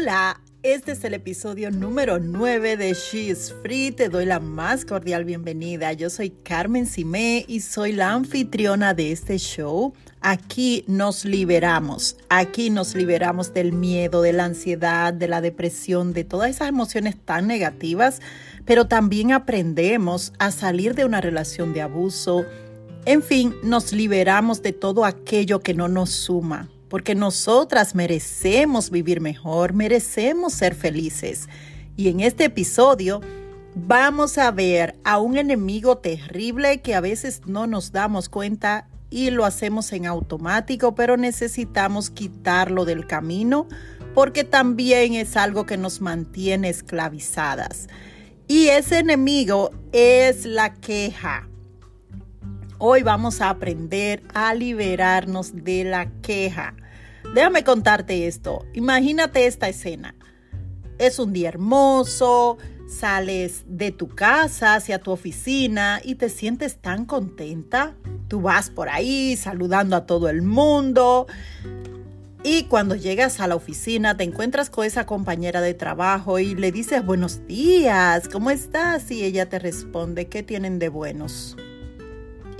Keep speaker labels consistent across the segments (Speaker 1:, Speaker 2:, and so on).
Speaker 1: Hola, este es el episodio número 9 de She is Free. Te doy la más cordial bienvenida. Yo soy Carmen Simé y soy la anfitriona de este show. Aquí nos liberamos. Aquí nos liberamos del miedo, de la ansiedad, de la depresión, de todas esas emociones tan negativas, pero también aprendemos a salir de una relación de abuso. En fin, nos liberamos de todo aquello que no nos suma porque nosotras merecemos vivir mejor, merecemos ser felices. Y en este episodio vamos a ver a un enemigo terrible que a veces no nos damos cuenta y lo hacemos en automático, pero necesitamos quitarlo del camino porque también es algo que nos mantiene esclavizadas. Y ese enemigo es la queja. Hoy vamos a aprender a liberarnos de la queja. Déjame contarte esto. Imagínate esta escena. Es un día hermoso, sales de tu casa hacia tu oficina y te sientes tan contenta. Tú vas por ahí saludando a todo el mundo. Y cuando llegas a la oficina te encuentras con esa compañera de trabajo y le dices buenos días, ¿cómo estás? Y ella te responde, ¿qué tienen de buenos?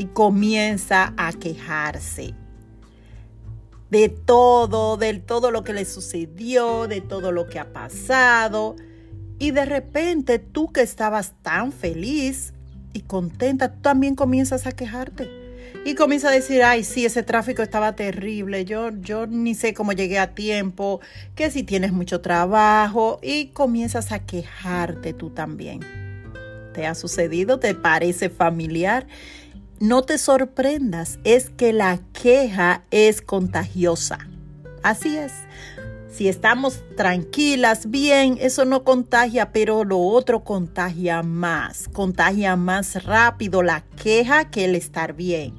Speaker 1: Y comienza a quejarse de todo, de todo lo que le sucedió, de todo lo que ha pasado. Y de repente tú que estabas tan feliz y contenta, tú también comienzas a quejarte. Y comienza a decir, ay, sí, ese tráfico estaba terrible, yo, yo ni sé cómo llegué a tiempo, que si tienes mucho trabajo, y comienzas a quejarte tú también. ¿Te ha sucedido? ¿Te parece familiar? No te sorprendas, es que la queja es contagiosa. Así es. Si estamos tranquilas, bien, eso no contagia, pero lo otro contagia más, contagia más rápido la queja que el estar bien.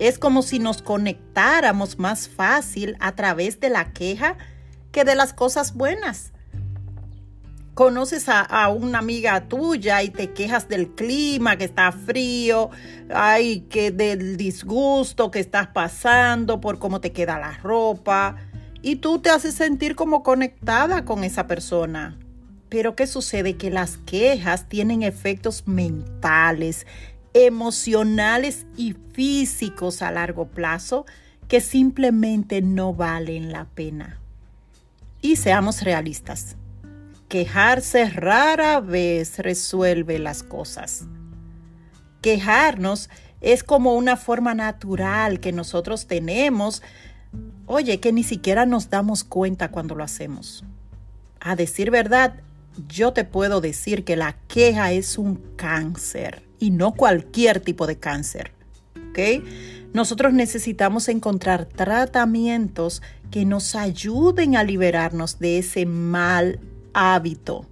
Speaker 1: Es como si nos conectáramos más fácil a través de la queja que de las cosas buenas conoces a, una amiga tuya y te quejas del clima, que está frío, ay, que del disgusto que estás pasando por cómo te queda la ropa, y tú te haces sentir como conectada con esa persona. Pero ¿qué sucede? Que las quejas tienen efectos mentales, emocionales y físicos a largo plazo que simplemente no valen la pena. Y seamos realistas quejarse rara vez resuelve las cosas. Quejarnos es como una forma natural que nosotros tenemos, oye, que ni siquiera nos damos cuenta cuando lo hacemos. A decir verdad, yo te puedo decir que la queja es un cáncer y no cualquier tipo de cáncer. Nosotros necesitamos encontrar tratamientos que nos ayuden a liberarnos de ese mal hábito.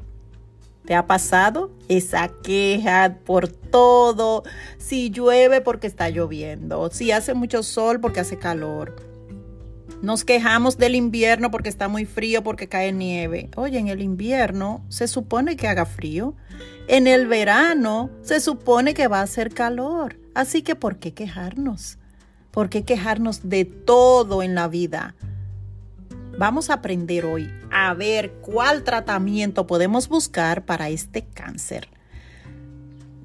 Speaker 1: ¿Te ha pasado? Esa queja por todo. Si llueve porque está lloviendo. Si hace mucho sol porque hace calor. Nos quejamos del invierno porque está muy frío, porque cae nieve. Oye, en el invierno se supone que haga frío. En el verano se supone que va a hacer calor. Así que, ¿por qué quejarnos? ¿Por qué quejarnos de todo en la vida? Vamos a aprender hoy a ver cuál tratamiento podemos buscar para este cáncer.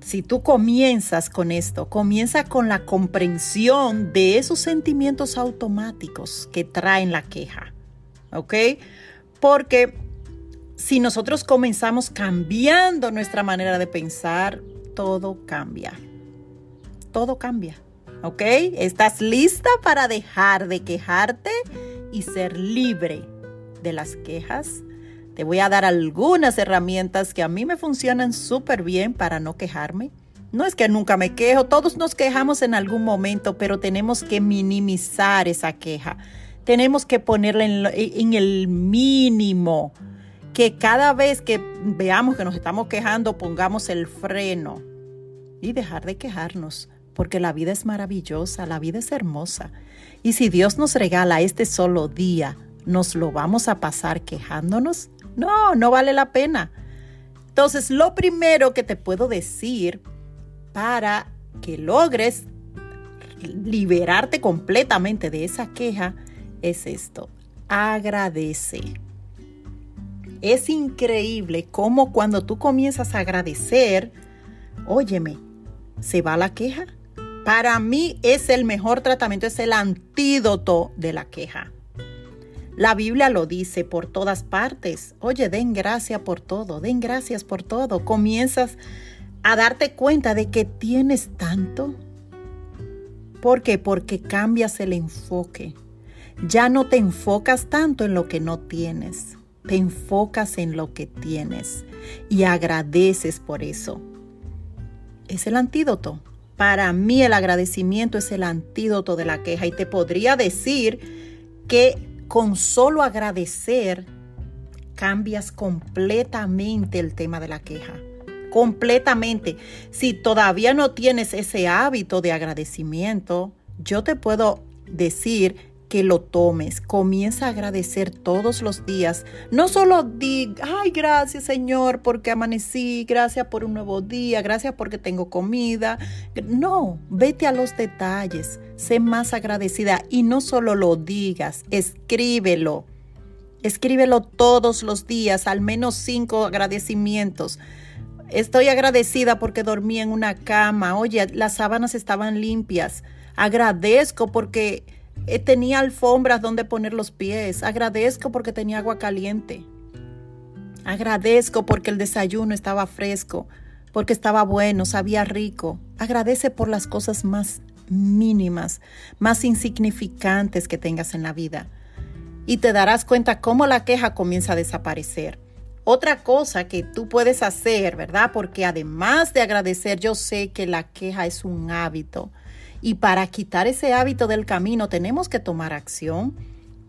Speaker 1: Si tú comienzas con esto, comienza con la comprensión de esos sentimientos automáticos que traen la queja. ¿Ok? Porque si nosotros comenzamos cambiando nuestra manera de pensar, todo cambia. Todo cambia. ¿Ok? ¿Estás lista para dejar de quejarte? Y ser libre de las quejas. Te voy a dar algunas herramientas que a mí me funcionan súper bien para no quejarme. No es que nunca me quejo, todos nos quejamos en algún momento, pero tenemos que minimizar esa queja. Tenemos que ponerla en, en el mínimo. Que cada vez que veamos que nos estamos quejando, pongamos el freno y dejar de quejarnos porque la vida es maravillosa, la vida es hermosa. Y si Dios nos regala este solo día, ¿nos lo vamos a pasar quejándonos? No, no vale la pena. Entonces, lo primero que te puedo decir para que logres liberarte completamente de esa queja es esto. Agradece. Es increíble cómo cuando tú comienzas a agradecer, óyeme, se va la queja. Para mí es el mejor tratamiento, es el antídoto de la queja. La Biblia lo dice por todas partes. Oye, den gracias por todo, den gracias por todo. Comienzas a darte cuenta de que tienes tanto. ¿Por qué? Porque cambias el enfoque. Ya no te enfocas tanto en lo que no tienes, te enfocas en lo que tienes y agradeces por eso. Es el antídoto. Para mí el agradecimiento es el antídoto de la queja y te podría decir que con solo agradecer cambias completamente el tema de la queja. Completamente. Si todavía no tienes ese hábito de agradecimiento, yo te puedo decir que lo tomes, comienza a agradecer todos los días. No solo di, ay, gracias Señor porque amanecí, gracias por un nuevo día, gracias porque tengo comida. No, vete a los detalles, sé más agradecida y no solo lo digas, escríbelo. Escríbelo todos los días, al menos cinco agradecimientos. Estoy agradecida porque dormí en una cama. Oye, las sábanas estaban limpias. Agradezco porque eh, tenía alfombras donde poner los pies. Agradezco porque tenía agua caliente. Agradezco porque el desayuno estaba fresco, porque estaba bueno, sabía rico. Agradece por las cosas más mínimas, más insignificantes que tengas en la vida. Y te darás cuenta cómo la queja comienza a desaparecer. Otra cosa que tú puedes hacer, ¿verdad? Porque además de agradecer, yo sé que la queja es un hábito y para quitar ese hábito del camino tenemos que tomar acción.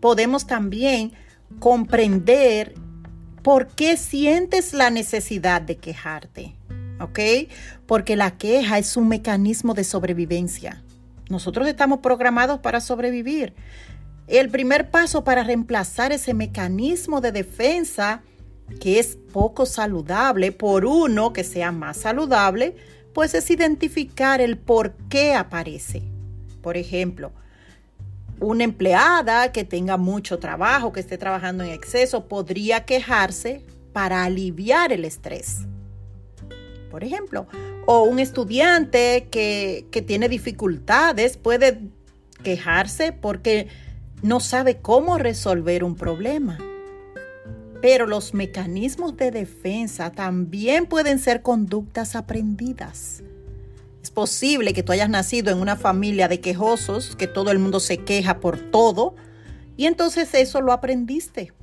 Speaker 1: Podemos también comprender por qué sientes la necesidad de quejarte. ¿Ok? Porque la queja es un mecanismo de sobrevivencia. Nosotros estamos programados para sobrevivir. El primer paso para reemplazar ese mecanismo de defensa que es poco saludable por uno que sea más saludable, pues es identificar el por qué aparece. Por ejemplo, una empleada que tenga mucho trabajo, que esté trabajando en exceso, podría quejarse para aliviar el estrés. Por ejemplo, o un estudiante que, que tiene dificultades puede quejarse porque no sabe cómo resolver un problema. Pero los mecanismos de defensa también pueden ser conductas aprendidas. Es posible que tú hayas nacido en una familia de quejosos, que todo el mundo se queja por todo, y entonces eso lo aprendiste.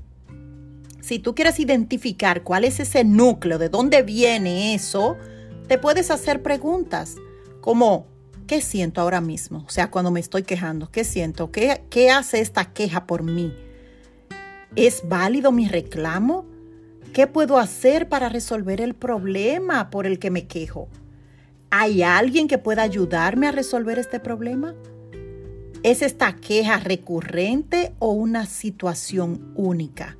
Speaker 1: Si tú quieres identificar cuál es ese núcleo, de dónde viene eso, te puedes hacer preguntas como, ¿qué siento ahora mismo? O sea, cuando me estoy quejando, ¿qué siento? ¿Qué, qué hace esta queja por mí? ¿Es válido mi reclamo? ¿Qué puedo hacer para resolver el problema por el que me quejo? ¿Hay alguien que pueda ayudarme a resolver este problema? ¿Es esta queja recurrente o una situación única?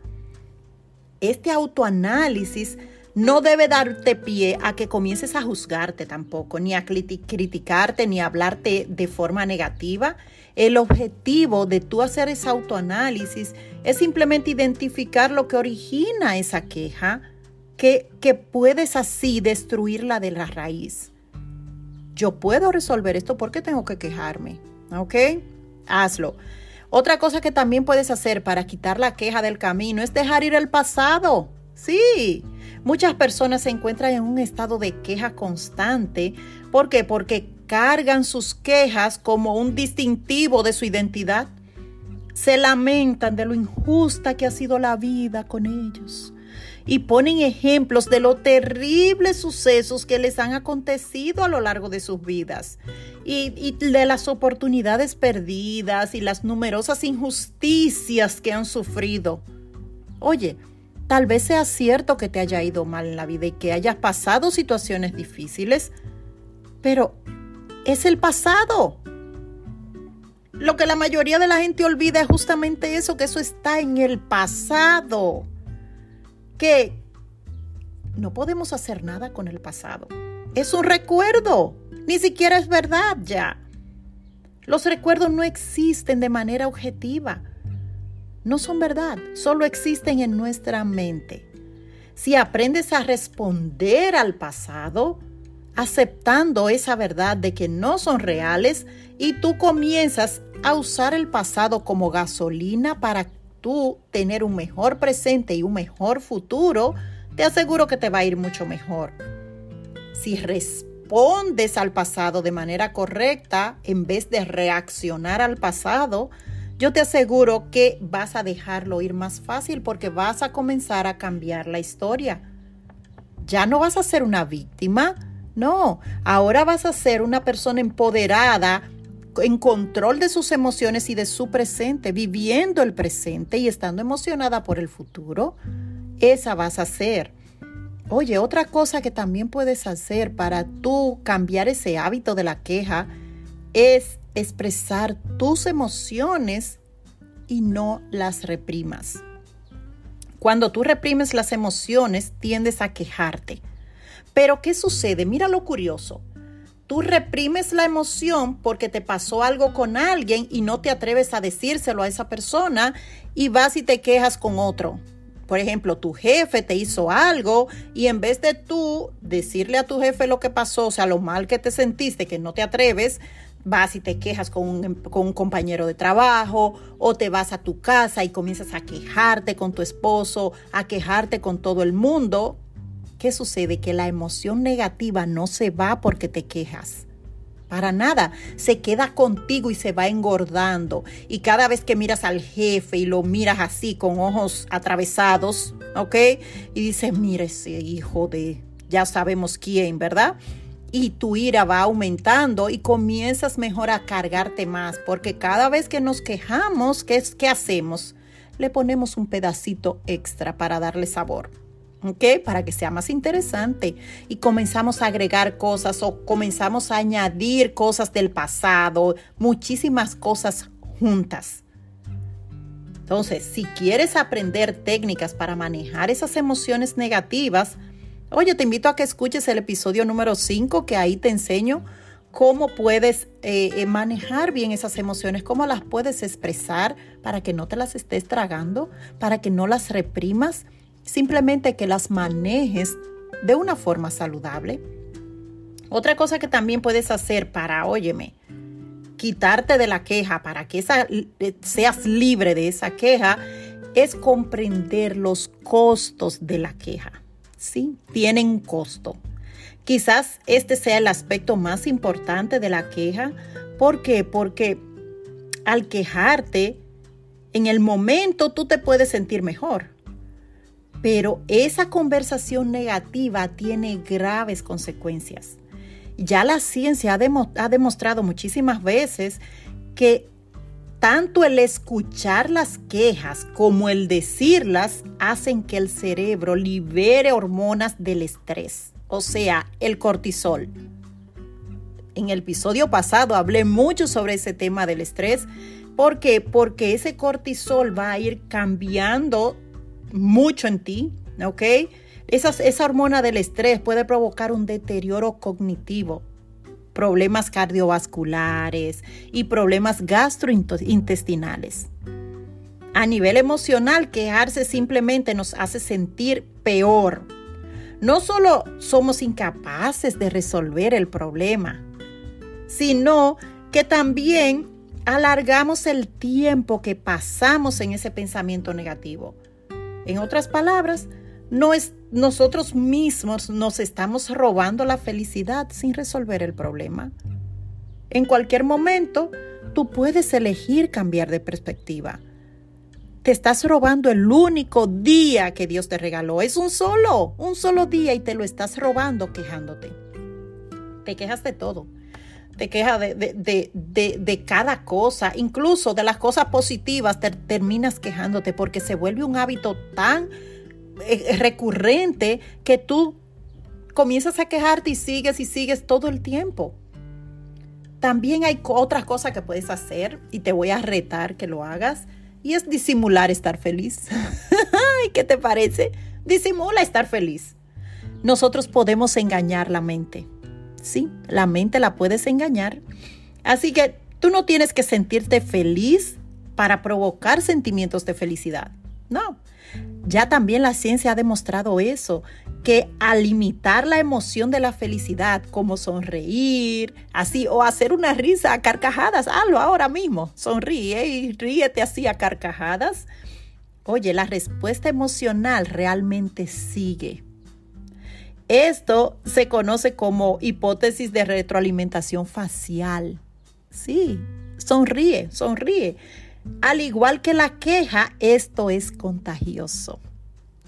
Speaker 1: Este autoanálisis no debe darte pie a que comiences a juzgarte tampoco, ni a criticarte, ni a hablarte de forma negativa. El objetivo de tú hacer ese autoanálisis es simplemente identificar lo que origina esa queja, que, que puedes así destruirla de la raíz. Yo puedo resolver esto, ¿por qué tengo que quejarme? ¿Ok? Hazlo. Otra cosa que también puedes hacer para quitar la queja del camino es dejar ir el pasado. Sí, muchas personas se encuentran en un estado de queja constante. ¿Por qué? Porque cargan sus quejas como un distintivo de su identidad. Se lamentan de lo injusta que ha sido la vida con ellos y ponen ejemplos de los terribles sucesos que les han acontecido a lo largo de sus vidas y, y, de las oportunidades perdidas y las numerosas injusticias que han sufrido. Oye, tal vez sea cierto que te haya ido mal en la vida y que hayas pasado situaciones difíciles, pero es el pasado. Lo que la mayoría de la gente olvida es justamente eso, que eso está en el pasado. Que no podemos hacer nada con el pasado. Es un recuerdo, ni siquiera es verdad ya. Los recuerdos no existen de manera objetiva. No son verdad, solo existen en nuestra mente. si aprendes a responder al pasado, aceptando esa verdad de que no son reales y tú comienzas a usar el pasado como gasolina para tú tener un mejor presente y un mejor futuro, te aseguro que te va a ir mucho mejor. Si respondes al pasado de manera correcta en vez de reaccionar al pasado, yo te aseguro que vas a dejarlo ir más fácil porque vas a comenzar a cambiar la historia. Ya no vas a ser una víctima, no, ahora vas a ser una persona empoderada, en control de sus emociones y de su presente, viviendo el presente y estando emocionada por el futuro. Esa vas a ser. Oye, otra cosa que también puedes hacer para tú cambiar ese hábito de la queja es expresar tus emociones y no las reprimas. Cuando tú reprimes las emociones, tiendes a quejarte. Pero ¿qué sucede? Mira lo curioso. Tú reprimes la emoción porque te pasó algo con alguien y no te atreves a decírselo a esa persona y vas y te quejas con otro. Por ejemplo, tu jefe te hizo algo y en vez de tú decirle a tu jefe lo que pasó, o sea, lo mal que te sentiste, que no te atreves, vas y te quejas con un, compañero de trabajo o te vas a tu casa y comienzas a quejarte con tu esposo, a quejarte con todo el mundo. ¿qué sucede? Que la emoción negativa no se va porque te quejas. Para nada, se queda contigo y se va engordando. Y cada vez que miras al jefe y lo miras así con ojos atravesados, ¿ok? Y dices, mire ese hijo de, ya sabemos quién, ¿verdad? Y tu ira va aumentando y comienzas mejor a cargarte más, porque cada vez que nos quejamos, ¿qué, es, qué hacemos? Le ponemos un pedacito extra para darle sabor. ¿ok? Para que sea más interesante. Y comenzamos a agregar cosas o comenzamos a añadir cosas del pasado, muchísimas cosas juntas. Entonces, si quieres aprender técnicas para manejar esas emociones negativas, oye, te invito a que escuches el episodio número 5, que ahí te enseño cómo puedes eh, eh, manejar bien esas emociones, cómo las puedes expresar para que no te las estés tragando, para que no las reprimas simplemente que las manejes de una forma saludable. Otra cosa que también puedes hacer para, óyeme, quitarte de la queja, para que eh, seas libre de esa queja, es comprender los costos de la queja. Sí, tienen costo. Quizás este sea el aspecto más importante de la queja. ¿Por qué? Porque al quejarte, en el momento tú te puedes sentir mejor. Pero esa conversación negativa tiene graves consecuencias. Ya la ciencia ha, demostrado muchísimas veces que tanto el escuchar las quejas como el decirlas hacen que el cerebro libere hormonas del estrés, o sea, el cortisol. En el episodio pasado hablé mucho sobre ese tema del estrés. ¿Por qué? Porque ese cortisol va a ir cambiando mucho en ti, ¿ok? Esa, esa hormona del estrés puede provocar un deterioro cognitivo, problemas cardiovasculares y problemas gastrointestinales. A nivel emocional, quejarse simplemente nos hace sentir peor. No solo somos incapaces de resolver el problema, sino que también alargamos el tiempo que pasamos en ese pensamiento negativo. En otras palabras, no es, nosotros mismos nos estamos robando la felicidad sin resolver el problema. En cualquier momento, tú puedes elegir cambiar de perspectiva. Te estás robando el único día que Dios te regaló. Es un solo, un solo día y te lo estás robando quejándote. Te quejas de todo te quejas de, cada cosa, incluso de las cosas positivas, te terminas quejándote porque se vuelve un hábito tan recurrente que tú comienzas a quejarte y sigues y sigues todo el tiempo. También hay otras cosas que puedes hacer y te voy a retar que lo hagas y es disimular estar feliz. ¿Qué te parece? Disimula estar feliz. Nosotros podemos engañar la mente. Sí, la mente la puedes engañar. Así que tú no tienes que sentirte feliz para provocar sentimientos de felicidad. No. Ya también la ciencia ha demostrado eso, que al limitar la emoción de la felicidad, como sonreír, así, o hacer una risa a carcajadas, hazlo ahora mismo, sonríe y ríete así a carcajadas. Oye, la respuesta emocional realmente sigue. Esto se conoce como hipótesis de retroalimentación facial. Sí, sonríe, sonríe. Al igual que la queja, esto es contagioso.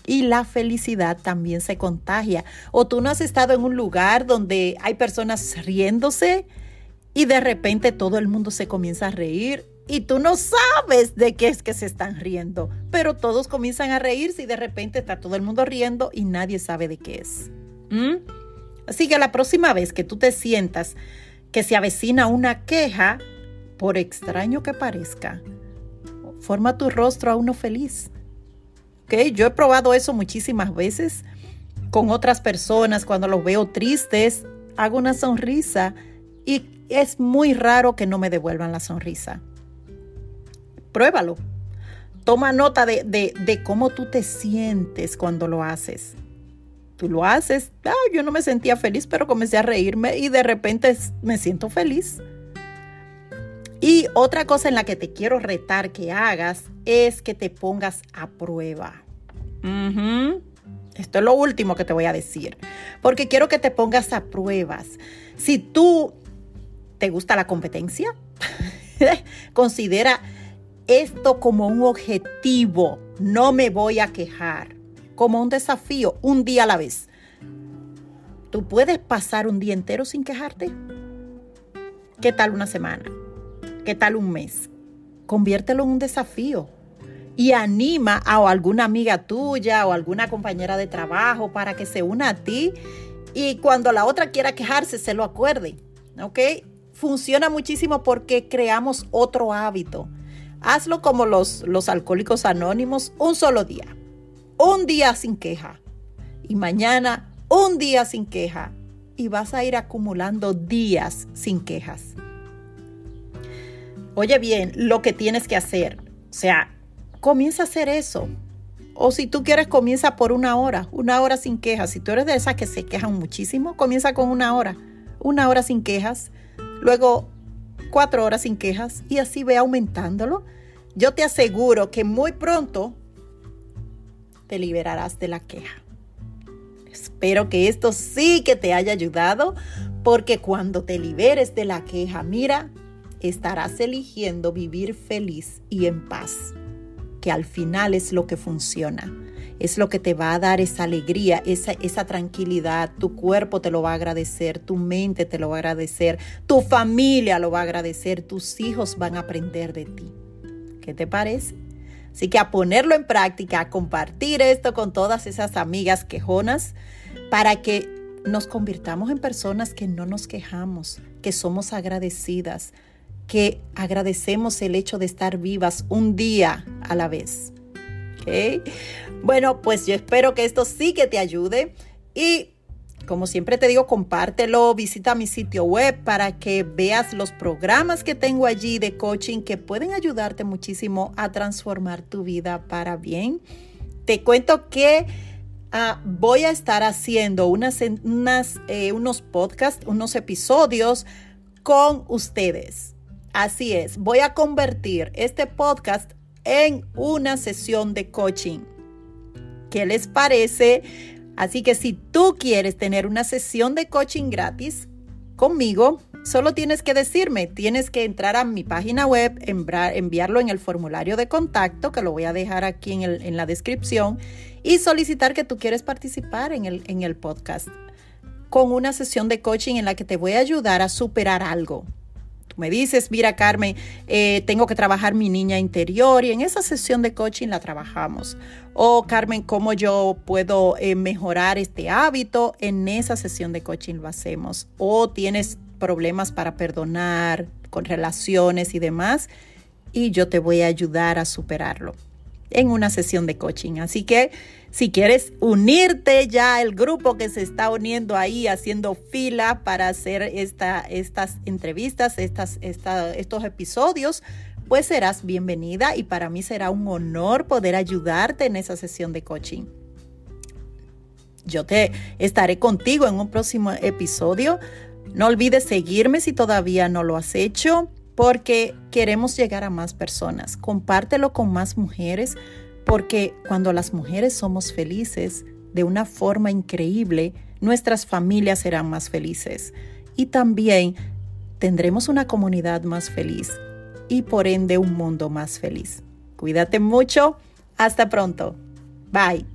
Speaker 1: Y la felicidad también se contagia. O tú no has estado en un lugar donde hay personas riéndose y de repente todo el mundo se comienza a reír y tú no sabes de qué es que se están riendo, pero todos comienzan a reírse y de repente está todo el mundo riendo y nadie sabe de qué es. ¿Mm? Así que la próxima vez que tú te sientas que se avecina una queja, por extraño que parezca, forma tu rostro a uno feliz. ¿Okay? Yo he probado eso muchísimas veces con otras personas cuando los veo tristes, hago una sonrisa y es muy raro que no me devuelvan la sonrisa. Pruébalo. Toma nota de, de cómo tú te sientes cuando lo haces. Tú lo haces, ah, yo no me sentía feliz, pero comencé a reírme y de repente me siento feliz. Y otra cosa en la que te quiero retar que hagas es que te pongas a prueba. Esto es lo último que te voy a decir, porque quiero que te pongas a pruebas. Si tú te gusta la competencia, considera esto como un objetivo. No me voy a quejar como un desafío, un día a la vez. ¿Tú puedes pasar un día entero sin quejarte? ¿Qué tal una semana? ¿Qué tal un mes? Conviértelo en un desafío y anima a alguna amiga tuya o alguna compañera de trabajo para que se una a ti y cuando la otra quiera quejarse se lo acuerde. ¿Ok? Funciona muchísimo porque creamos otro hábito. Hazlo como los, los alcohólicos anónimos un solo día un día sin queja y mañana un día sin queja y vas a ir acumulando días sin quejas. Oye bien, lo que tienes que hacer, o sea, comienza a hacer eso. O si tú quieres, comienza por una hora, una hora sin quejas. Si tú eres de esas que se quejan muchísimo, comienza con una hora, una hora sin quejas, luego cuatro horas sin quejas y así ve aumentándolo. Yo te aseguro que muy pronto te liberarás de la queja. Espero que esto sí que te haya ayudado, porque cuando te liberes de la queja, mira, estarás eligiendo vivir feliz y en paz, que al final es lo que funciona. Es lo que te va a dar esa alegría, esa, esa tranquilidad. Tu cuerpo te lo va a agradecer, tu mente te lo va a agradecer, tu familia lo va a agradecer, tus hijos van a aprender de ti. ¿Qué te parece? Así que a ponerlo en práctica, a compartir esto con todas esas amigas quejonas para que nos convirtamos en personas que no nos quejamos, que somos agradecidas, que agradecemos el hecho de estar vivas un día a la vez. Bueno, pues yo espero que esto sí que te ayude y como siempre te digo, compártelo, visita mi sitio web para que veas los programas que tengo allí de coaching que pueden ayudarte muchísimo a transformar tu vida para bien. Te cuento que ah, voy a estar haciendo unas, eh, unos podcasts, unos episodios con ustedes. Así es, voy a convertir este podcast en una sesión de coaching. ¿Qué les parece? Así que si tú quieres tener una sesión de coaching gratis conmigo, solo tienes que decirme, tienes que entrar a mi página web, enviarlo en el formulario de contacto, que lo voy a dejar aquí en, la descripción, y solicitar que tú quieres participar en el, en el podcast con una sesión de coaching en la que te voy a ayudar a superar algo me dices, mira Carmen, eh, tengo que trabajar mi niña interior y en esa sesión de coaching la trabajamos. O Carmen, ¿cómo yo puedo eh, mejorar este hábito? En esa sesión de coaching lo hacemos. O tienes problemas para perdonar con relaciones y demás y yo te voy a ayudar a superarlo en una sesión de coaching. Así que si quieres unirte ya al grupo que se está uniendo ahí, haciendo fila para hacer esta, estas entrevistas, estas, estos episodios, pues serás bienvenida y para mí será un honor poder ayudarte en esa sesión de coaching. Yo te estaré contigo en un próximo episodio. No olvides seguirme si todavía no lo has hecho porque queremos llegar a más personas. Compártelo con más mujeres porque cuando las mujeres somos felices de una forma increíble, nuestras familias serán más felices y también tendremos una comunidad más feliz y por ende un mundo más feliz. Cuídate mucho. Hasta pronto. Bye.